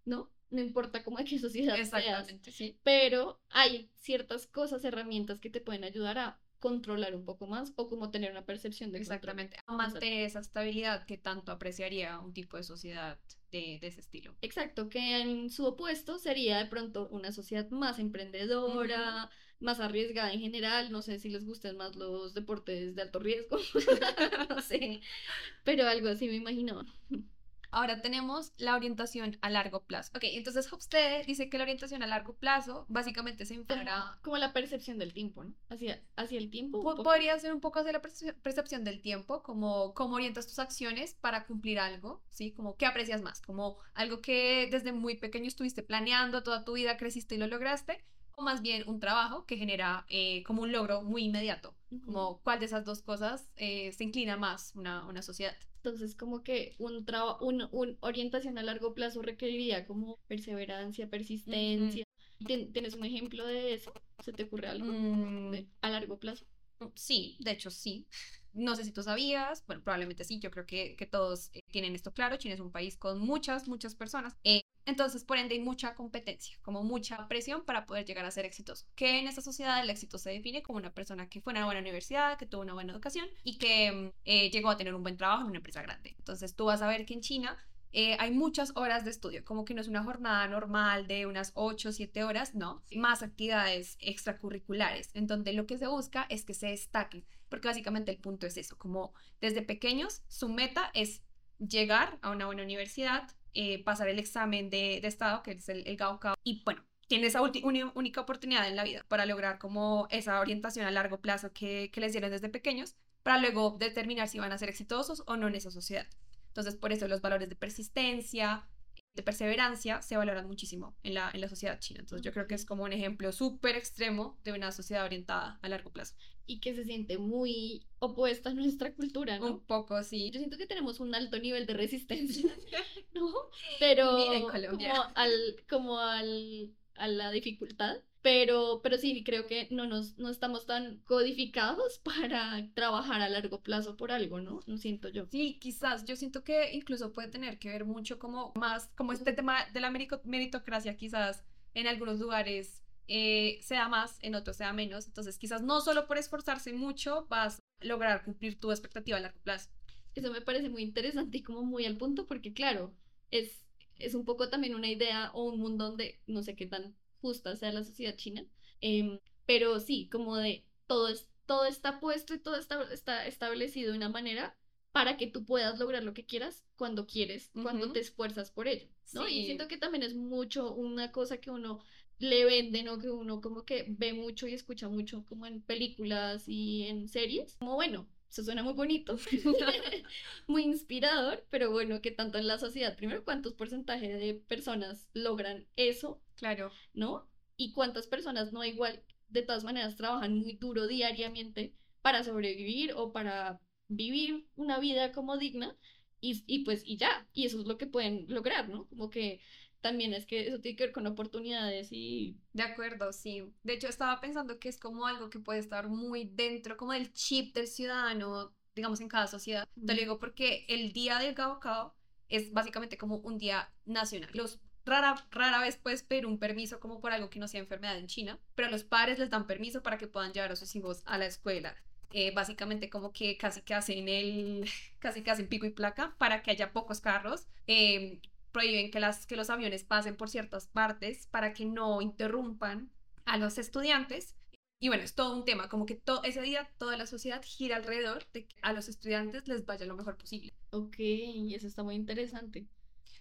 ¿no? No importa cómo hay qué sociedad Exactamente, sí. Pero hay ciertas cosas, herramientas que te pueden ayudar a controlar un poco más o como tener una percepción de exactamente a mantener esa estabilidad que tanto apreciaría un tipo de sociedad de, de, ese estilo. Exacto, que en su opuesto sería de pronto una sociedad más emprendedora, más arriesgada en general, no sé si les gustan más los deportes de alto riesgo, no sé, pero algo así me imagino. Ahora tenemos la orientación a largo plazo. Ok, entonces Hofstede dice que la orientación a largo plazo básicamente se enfoca... Como la percepción del tiempo, ¿no? Hacia, hacia el tiempo. Podría ser un poco hacia la percepción del tiempo, como cómo orientas tus acciones para cumplir algo, ¿sí? Como qué aprecias más, como algo que desde muy pequeño estuviste planeando, toda tu vida creciste y lo lograste, o más bien un trabajo que genera eh, como un logro muy inmediato, como cuál de esas dos cosas eh, se inclina más una, una sociedad. Entonces, como que un, un, un, orientación a largo plazo requeriría como perseverancia, persistencia. ¿Tienes un ejemplo de eso? ¿Se te ocurre algo mm. a largo plazo? Sí, de hecho sí. No sé si tú sabías, bueno, probablemente sí, yo creo que, que todos eh, tienen esto claro. China es un país con muchas, muchas personas. Eh, entonces, por ende, hay mucha competencia, como mucha presión para poder llegar a ser exitoso. Que en esta sociedad el éxito se define como una persona que fue a una buena universidad, que tuvo una buena educación y que eh, llegó a tener un buen trabajo en una empresa grande. Entonces, tú vas a ver que en China eh, hay muchas horas de estudio, como que no es una jornada normal de unas 8 o 7 horas, no, más actividades extracurriculares, en donde lo que se busca es que se destaquen, porque básicamente el punto es eso, como desde pequeños su meta es llegar a una buena universidad, eh, pasar el examen de, estado, que es el, el Gaokao, y bueno, tiene esa única oportunidad en la vida para lograr como esa orientación a largo plazo que, que les dieron desde pequeños, para luego determinar si van a ser exitosos o no en esa sociedad. Entonces, por eso los valores de persistencia, de perseverancia se valoran muchísimo en la, en la sociedad china. Entonces yo creo que es como un ejemplo súper extremo de una sociedad orientada a largo plazo. Y que se siente muy opuesta a nuestra cultura, ¿no? Un poco, sí. Yo siento que tenemos un alto nivel de resistencia, ¿no? Pero Mira en Colombia. como al, como al, a la dificultad. Pero, pero sí, creo que no nos, no estamos tan codificados para trabajar a largo plazo por algo, ¿no? No siento yo. Sí, quizás. Yo siento que incluso puede tener que ver mucho como más, como este tema de la meritocracia, quizás en algunos lugares eh, sea más, en otros sea menos. Entonces, quizás no solo por esforzarse mucho vas a lograr cumplir tu expectativa a largo plazo. Eso me parece muy interesante y como muy al punto porque claro, es, es un poco también una idea o un mundo donde no sé qué tan justa sea la sociedad china, em, pero sí, como de todo, es, todo está puesto y todo está, está establecido de una manera para que tú puedas lograr lo que quieras cuando quieres, cuando Ujú. te esfuerzas por ello, ¿no? Y Sí. siento que también es mucho una cosa que uno le venden o que uno como que ve mucho y escucha mucho como en películas y en series, como bueno, eso suena muy bonito, muy inspirador, pero bueno, que tanto en la sociedad, primero, cuántos porcentajes de personas logran eso, Claro. ¿no? Y cuántas personas no igual, de todas maneras, trabajan muy duro diariamente para sobrevivir o para vivir una vida como digna y, y pues y ya, y eso es lo que pueden lograr, ¿no? Como que también es que eso tiene que ver con oportunidades y De acuerdo, sí. De hecho, estaba pensando que es como algo que puede estar muy dentro, como del chip del ciudadano, digamos, en cada sociedad. Te lo digo porque el día del Gaokao es básicamente como un día nacional. Los rara, rara vez puedes pedir un permiso como por algo que no sea enfermedad en China, pero los padres les dan permiso para que puedan llevar a sus hijos a la escuela. Eh, básicamente como que casi que hacen el, casi que hacen pico y placa para que haya pocos carros. Eh, prohíben que, las, que los aviones pasen por ciertas partes para que no interrumpan a los estudiantes. Y bueno, es todo un tema, como que todo ese día toda la sociedad gira alrededor de que a los estudiantes les vaya lo mejor posible. ok, eso está muy interesante.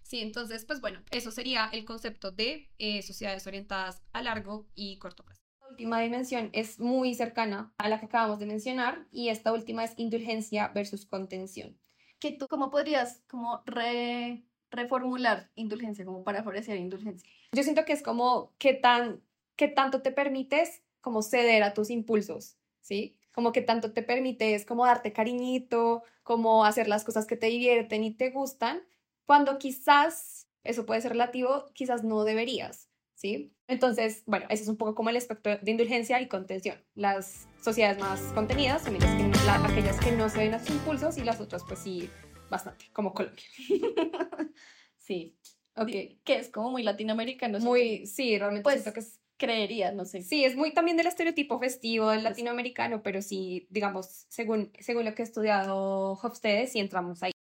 Sí, entonces, pues bueno, eso sería el concepto de eh, sociedades orientadas a largo y corto plazo. La última dimensión es muy cercana a la que acabamos de mencionar y esta última es indulgencia versus contención. que tú, ¿cómo podrías como re- reformular indulgencia, como para favorecer indulgencia? Yo siento que es como qué tan, qué tanto te permites como ceder a tus impulsos, ¿sí? Como que tanto te permites como darte cariñito, como hacer las cosas que te divierten y te gustan, cuando quizás, eso puede ser relativo, quizás no deberías, ¿sí? Entonces, bueno, ese es un poco como el aspecto de indulgencia y contención. Las sociedades más contenidas son que- la- aquellas que no ceden a sus impulsos y las otras, pues sí, bastante, como Colombia. Sí, Ok. que es como muy latinoamericano. Muy, sí, realmente Pues, siento que es creería, no sé. Sí, es muy también del estereotipo festivo del latinoamericano, pero sí, digamos, según, según lo que he estudiado Hofstede, sí entramos ahí.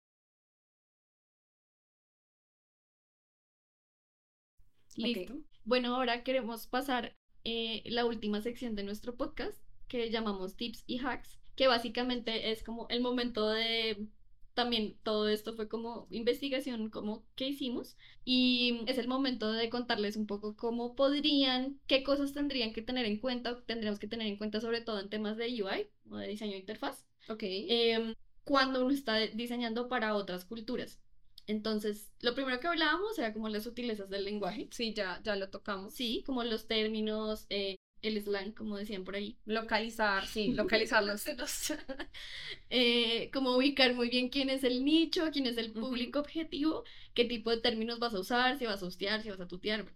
Listo. Bueno, ahora queremos pasar eh, la última sección de nuestro podcast que llamamos tips y hacks, que básicamente es como el momento de también todo esto fue como investigación como que hicimos y es el momento de contarles un poco cómo podrían, qué cosas tendrían que tener en cuenta, tendríamos que tener en cuenta sobre todo en temas de UI o de diseño de interfaz Ok. em, cuando uno está diseñando para otras culturas. Entonces, lo primero que hablábamos era como las sutilezas del lenguaje. Sí, ya, ya lo tocamos. Sí, como los términos, eh, el slang, como decían por ahí. Localizar, sí, localizarlos. Eh, como ubicar muy bien quién es el nicho, quién es el público objetivo, qué tipo de términos vas a usar, si vas a hostear, si vas a tutear.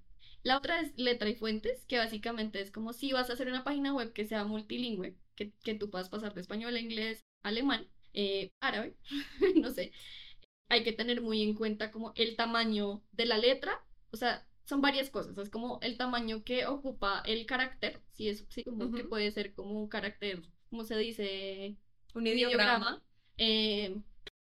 La otra es letra y fuentes, que básicamente es como si vas a hacer una página web que sea multilingüe, que, que tú puedas pasar de español a inglés, alemán, eh, árabe, no sé. Hay que tener muy en cuenta como el tamaño de la letra, o sea, son varias cosas, es como el tamaño que ocupa el carácter, sí, es, sí, como que Ujú. puede ser como un carácter, ¿cómo se dice? Un ideograma, eh,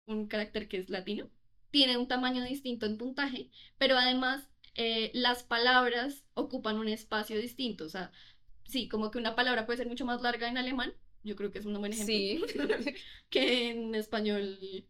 un carácter que es latino, tiene un tamaño distinto en puntaje, pero además eh, las palabras ocupan un espacio distinto, o sea, sí, como que una palabra puede ser mucho más larga en alemán, yo creo que es un buen ejemplo, Sí. que en español.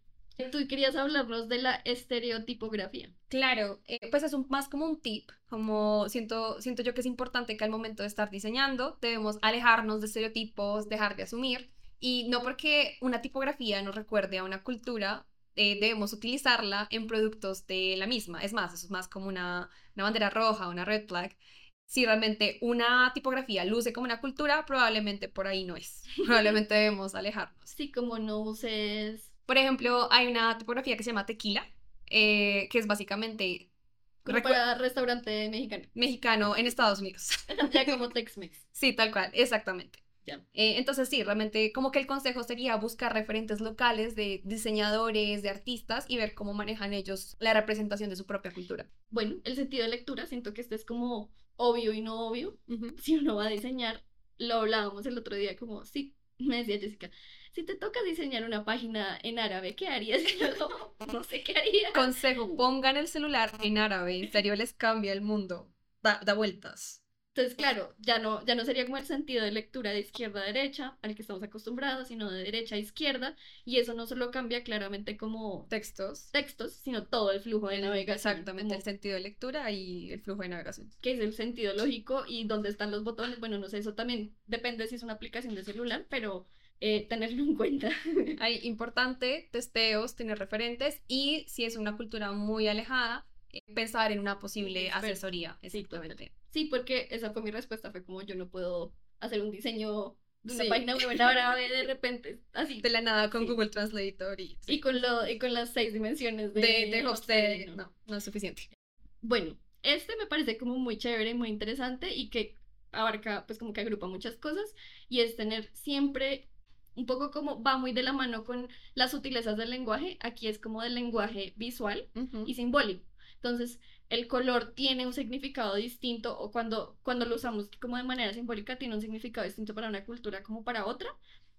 Tú querías hablarnos de la estereotipografía. Claro, eh, pues es un, más como un tip, como siento, siento yo que es importante que al momento de estar diseñando debemos alejarnos de estereotipos, dejar de asumir, y no porque una tipografía nos recuerde a una cultura, eh, debemos utilizarla en productos de la misma. Es más, eso es más como una, una bandera roja, una red flag. Si realmente una tipografía luce como una cultura, probablemente por ahí no es. Probablemente debemos alejarnos. Sí, como no uses Por ejemplo, hay una tipografía que se llama tequila, eh, que es básicamente como para restaurante mexicano. mexicano en Estados Unidos. ya como Tex-Mex. Sí, tal cual, exactamente. Ya. Eh, entonces sí, realmente como que el consejo sería buscar referentes locales de diseñadores, de artistas y ver cómo manejan ellos la representación de su propia cultura. Bueno, el sentido de lectura, siento que este es como obvio y no obvio. Si uno va a diseñar, lo hablábamos el otro día, como, sí, me decía Jessica, si te toca diseñar una página en árabe, ¿qué harías? Yo como, no sé qué haría. Consejo, pongan el celular en árabe, en serio les cambia el mundo, da, da vueltas. Entonces, claro, ya no, ya no sería como el sentido de lectura de izquierda a derecha, al que estamos acostumbrados, sino de derecha a izquierda, y eso no solo cambia claramente como Textos. textos, sino todo el flujo de navegación. Exactamente, como el sentido de lectura y el flujo de navegación. qué es el sentido lógico y dónde están los botones. Bueno, no sé, eso también depende si es una aplicación de celular, pero eh, tenerlo en cuenta. Hay importante testeos, tener referentes y si es una cultura muy alejada, eh, pensar en una posible asesoría. Sí, Exactamente. Sí, porque esa fue mi respuesta, fue como yo no puedo hacer un diseño de una Sí. página web en árabe de repente, así. De la nada con Sí. Google Translator y, Y con, lo, y con las seis dimensiones de, de, de Hofstede, Hofstede, no, no es suficiente. Bueno, este me parece como muy chévere, muy interesante y que abarca, pues como que agrupa muchas cosas y es tener siempre un poco como va muy de la mano con las sutilezas del lenguaje, aquí es como del lenguaje visual y simbólico. Entonces, el color tiene un significado distinto o cuando, cuando lo usamos como de manera simbólica tiene un significado distinto para una cultura como para otra,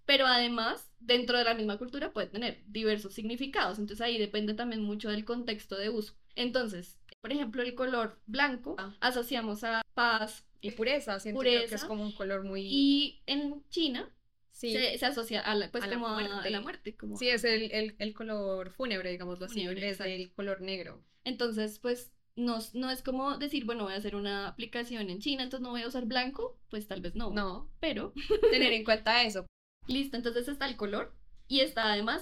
pero además dentro de la misma cultura puede tener diversos significados, entonces ahí depende también mucho del contexto de uso. Entonces, por ejemplo, el color blanco Ah. asociamos a paz Y pureza, siento yo que es Pureza. como un color muy... y en China sí, se, se asocia a la, pues A la como a muerte. la muerte. Como sí, es el, el, el color fúnebre, digámoslo así, Fúnebre, exacto. del color negro. Entonces, pues no, no es como decir, bueno, voy a hacer una aplicación en China, entonces no voy a usar blanco, pues tal vez no. No, Pero, tener en cuenta eso. listo, entonces está el color y está además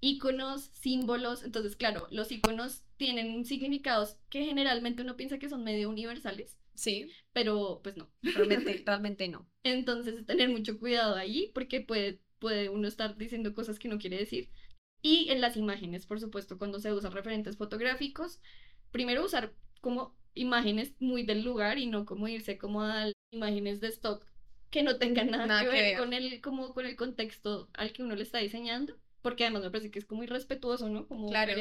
iconos, símbolos. Entonces, claro, los iconos tienen significados que generalmente uno piensa que son medio universales, Sí, pero pues no. realmente, realmente no. Entonces, tener mucho cuidado ahí porque puede, puede uno estar diciendo cosas que no quiere decir. Y en las imágenes, por supuesto, cuando se usan referentes fotográficos, primero usar como imágenes muy del lugar y no como irse como a imágenes de stock que no tengan nada, Nada que que ver con el, como con el contexto al que uno le está diseñando. Porque además me parece que es como irrespetuoso, ¿no? Como Claro.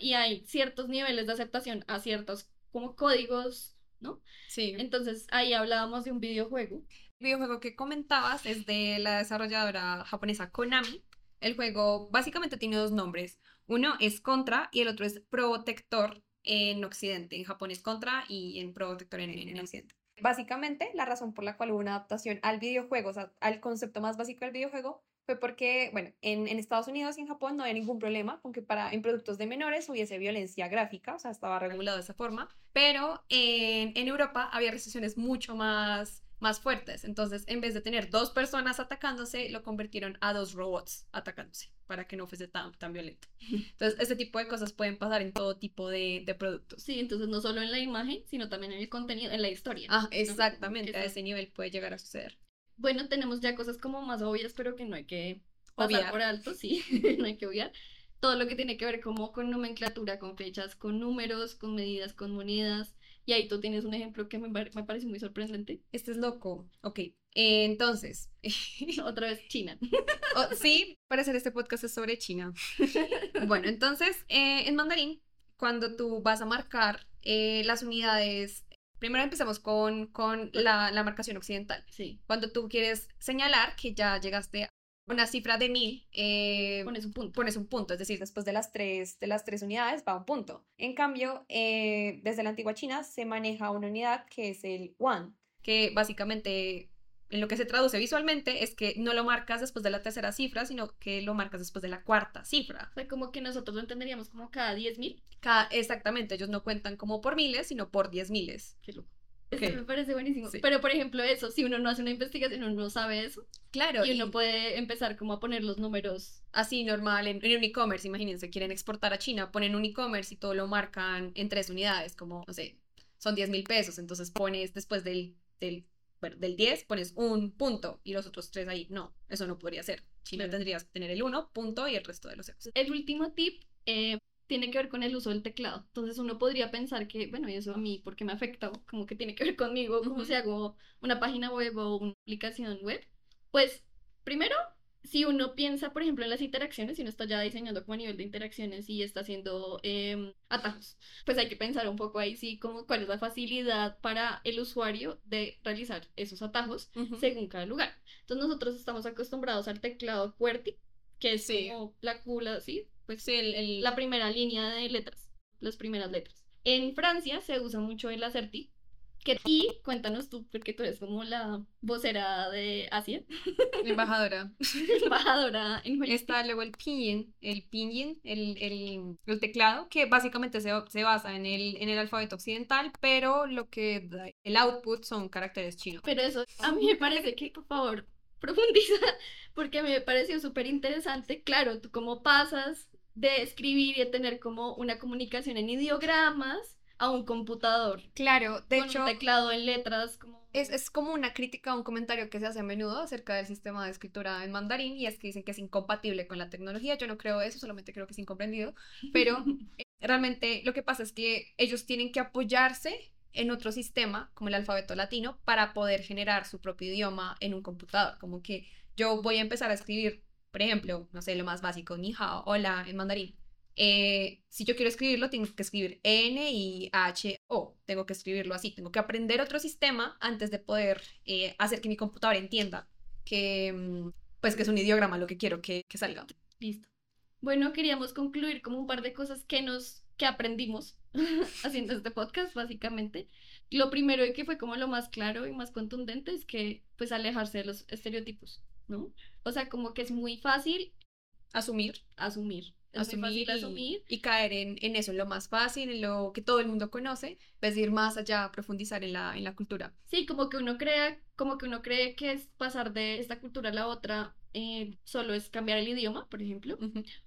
Y hay ciertos niveles de aceptación a ciertos como códigos, ¿no? Sí. Entonces ahí hablábamos de un videojuego El videojuego que comentabas es de la desarrolladora japonesa Konami. El juego básicamente tiene dos nombres. Uno es Contra y el otro es Protector en Occidente. En Japón es Contra y en Protector en, en Occidente. Básicamente, la razón por la cual hubo una adaptación al videojuego, o sea, al concepto más básico del videojuego, fue porque, bueno, en, en Estados Unidos y en Japón no había ningún problema con que para, en productos de menores hubiese violencia gráfica, o sea, estaba regulado de esa forma, pero en, en Europa había restricciones mucho más, más fuertes, entonces en vez de tener dos personas atacándose, lo convirtieron a dos robots atacándose, para que no fuese tan, tan violento. Entonces, este tipo de cosas pueden pasar en todo tipo de, de productos. Sí, entonces no solo en la imagen, sino también en el contenido, en la historia. Ah, ¿no? exactamente, a ese nivel puede llegar a suceder. Bueno, tenemos ya cosas como más obvias, pero que no hay que pasar Obviar. por alto, sí, no hay que obviar. Todo lo que tiene que ver como con nomenclatura, con fechas, con números, con medidas, con monedas. Y ahí tú tienes un ejemplo que me, me parece muy sorprendente. Este es loco. Ok, eh, entonces, Otra vez China. Oh, sí, para hacer este podcast es sobre China. Bueno, entonces, eh, en mandarín, cuando tú vas a marcar eh, las unidades, primero empezamos con, con la, la marcación occidental. Sí, Cuando tú quieres señalar que ya llegaste a una cifra de mil, eh, pones un punto. pones un punto, es decir, después de las tres, de las tres unidades va un punto. En cambio, eh, desde la antigua China se maneja una unidad que es el yuan, que básicamente en lo que se traduce visualmente es que no lo marcas después de la tercera cifra, sino que lo marcas después de la cuarta cifra. O sea, como que nosotros lo entenderíamos como cada 10.000. Cada, exactamente, ellos no cuentan como por miles, sino por diez miles. Qué loco. Eso Ok. me parece buenísimo. Sí. Pero, por ejemplo, eso, si uno no hace una investigación, uno no sabe eso. Claro. Y uno puede empezar como a poner los números. Así normal, en, en un e-commerce, imagínense, quieren exportar a China, ponen un e-commerce y todo lo marcan en tres unidades, como, no sé, son 10 mil pesos, entonces pones después del, del, bueno, del 10, pones un punto y los otros tres ahí. No, eso no podría ser. China Claro. tendrías que tener el uno, punto y el resto de los ceros. El último tip eh, tiene que ver con el uso del teclado. Entonces uno podría pensar que, bueno, ¿y eso a mí por qué me afecta? Como que tiene que ver conmigo, como Ujú. si hago una página web o una aplicación web. Pues, primero, si uno piensa, por ejemplo, en las interacciones, si uno está ya diseñando como a nivel de interacciones y está haciendo em, atajos, pues hay que pensar un poco ahí, sí, como cuál es la facilidad para el usuario de realizar esos atajos según cada lugar. Entonces nosotros estamos acostumbrados al teclado QWERTY, que es Sí. como la cula, ¿sí? Pues Sí, el, el- la primera línea de letras, las primeras letras. En Francia se usa mucho el ACERTY, que y cuéntanos tú, porque tú eres como la vocera de Asia, embajadora. embajadora en. Está luego el pinyin, el pinyin, el, el, el teclado, que básicamente se, se basa en el, en el alfabeto occidental, pero lo que da el output son caracteres chinos. Pero eso a mí me parece que, por favor, profundiza, porque me pareció súper interesante. Claro, tú cómo pasas de escribir y de tener como una comunicación en ideogramas a un computador. Claro, de con hecho, un teclado en letras, como... es, es como una crítica, un comentario que se hace a menudo acerca del sistema de escritura en mandarín, y es que dicen que es incompatible con la tecnología. Yo no creo eso, solamente creo que es incomprendido, pero eh, realmente lo que pasa es que ellos tienen que apoyarse en otro sistema, como el alfabeto latino, para poder generar su propio idioma en un computador. Como que yo voy a empezar a escribir, por ejemplo, no sé, lo más básico, ni hao, hola, en mandarín. Eh, si yo quiero escribirlo, tengo que escribir N y H O. Tengo que escribirlo así. Tengo que aprender otro sistema antes de poder eh, hacer que mi computadora entienda que, mm, pues, que es un ideograma lo que quiero que, que salga. Listo. Bueno, queríamos concluir como un par de cosas que nos, que aprendimos haciendo este podcast, básicamente. Lo primero y que fue como lo más claro y más contundente es que, pues, alejarse de los estereotipos, ¿no? O sea, como que es muy fácil Asumir. asumir. Es asumir fácil asumir. y caer en, en eso, en lo más fácil, en lo que todo el mundo conoce, vez de ir más allá, profundizar en la, en la cultura. Sí, como que uno crea, como que uno cree que es pasar de esta cultura a la otra, eh, solo es cambiar el idioma, por ejemplo.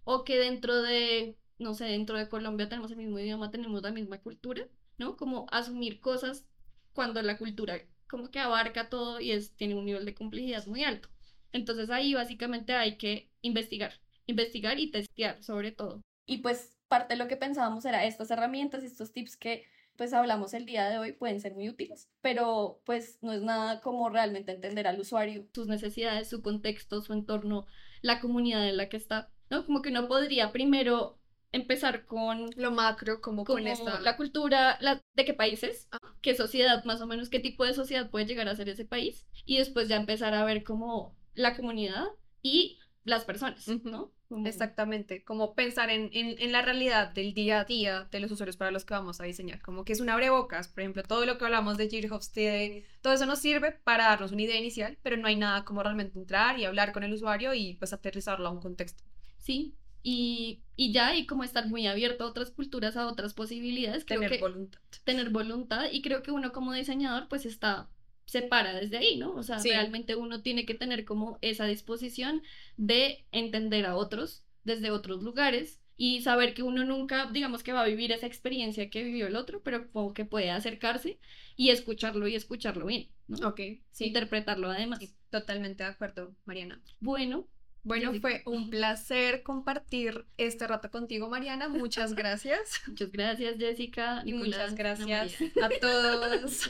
O que dentro de, no sé, dentro de Colombia tenemos el mismo idioma, tenemos la misma cultura, ¿no? Como asumir cosas cuando la cultura como que abarca todo y es, tiene un nivel de complejidad muy alto. Entonces ahí básicamente hay que investigar, investigar y testear sobre todo. Y pues parte de lo que pensábamos era estas herramientas, estos tips que pues hablamos el día de hoy pueden ser muy útiles, pero pues no es nada como realmente entender al usuario, sus necesidades, su contexto, su entorno, la comunidad en la que está, ¿no? Como que uno podría primero empezar con Lo macro, como, como con esta... la cultura, la, de qué países, Ah. qué sociedad, más o menos qué tipo de sociedad puede llegar a ser ese país, y después ya empezar a ver como la comunidad y las personas, Ujú. ¿no? Exactamente, como pensar en, en, en la realidad del día a día de los usuarios para los que vamos a diseñar, como que es un abrebocas, por ejemplo, todo lo que hablamos de Hofstede, todo eso nos sirve para darnos una idea inicial, pero no hay nada como realmente entrar y hablar con el usuario y pues aterrizarlo a un contexto. Sí, y, y ya, y como estar muy abierto a otras culturas, a otras posibilidades, creo Tener que voluntad. tener voluntad, y creo que uno como diseñador pues está, se para desde ahí, ¿no? O sea, Sí. realmente uno tiene que tener como esa disposición de entender a otros desde otros lugares y saber que uno nunca, digamos que va a vivir esa experiencia que vivió el otro, pero como que puede acercarse y escucharlo y escucharlo bien, ¿no? Ok, sí, Interpretarlo además. sí, totalmente de acuerdo, Mariana. Bueno, Bueno, fue un placer compartir este rato contigo, Mariana. Muchas gracias. muchas gracias Jessica. Y muchas gracias María. a todos.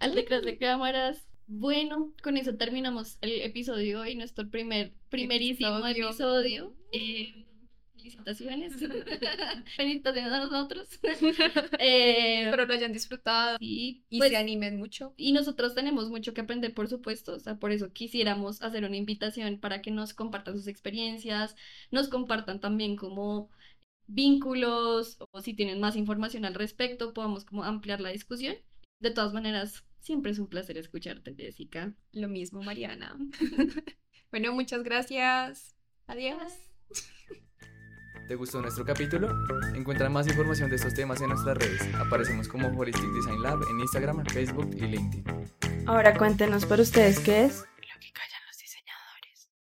al detrás de cámaras. Bueno, con eso terminamos el episodio hoy, nuestro primer, primerísimo Episodio. episodio. Eh, felicitaciones. felicitaciones a nosotros. Eh, Espero lo hayan disfrutado y pues, se animen mucho. y nosotros tenemos mucho que aprender, por supuesto. O sea, por eso quisiéramos hacer una invitación para que nos compartan sus experiencias, nos compartan también como vínculos o si tienen más información al respecto, podamos como ampliar la discusión. De todas maneras, siempre es un placer escucharte, Jessica. Lo mismo, Mariana. bueno, muchas gracias. Adiós. ¿Te gustó nuestro capítulo? Encuentra más información de estos temas en nuestras redes. Aparecemos como Holistic Design Lab en Instagram, Facebook y LinkedIn. Ahora cuéntenos por ustedes qué es que calla.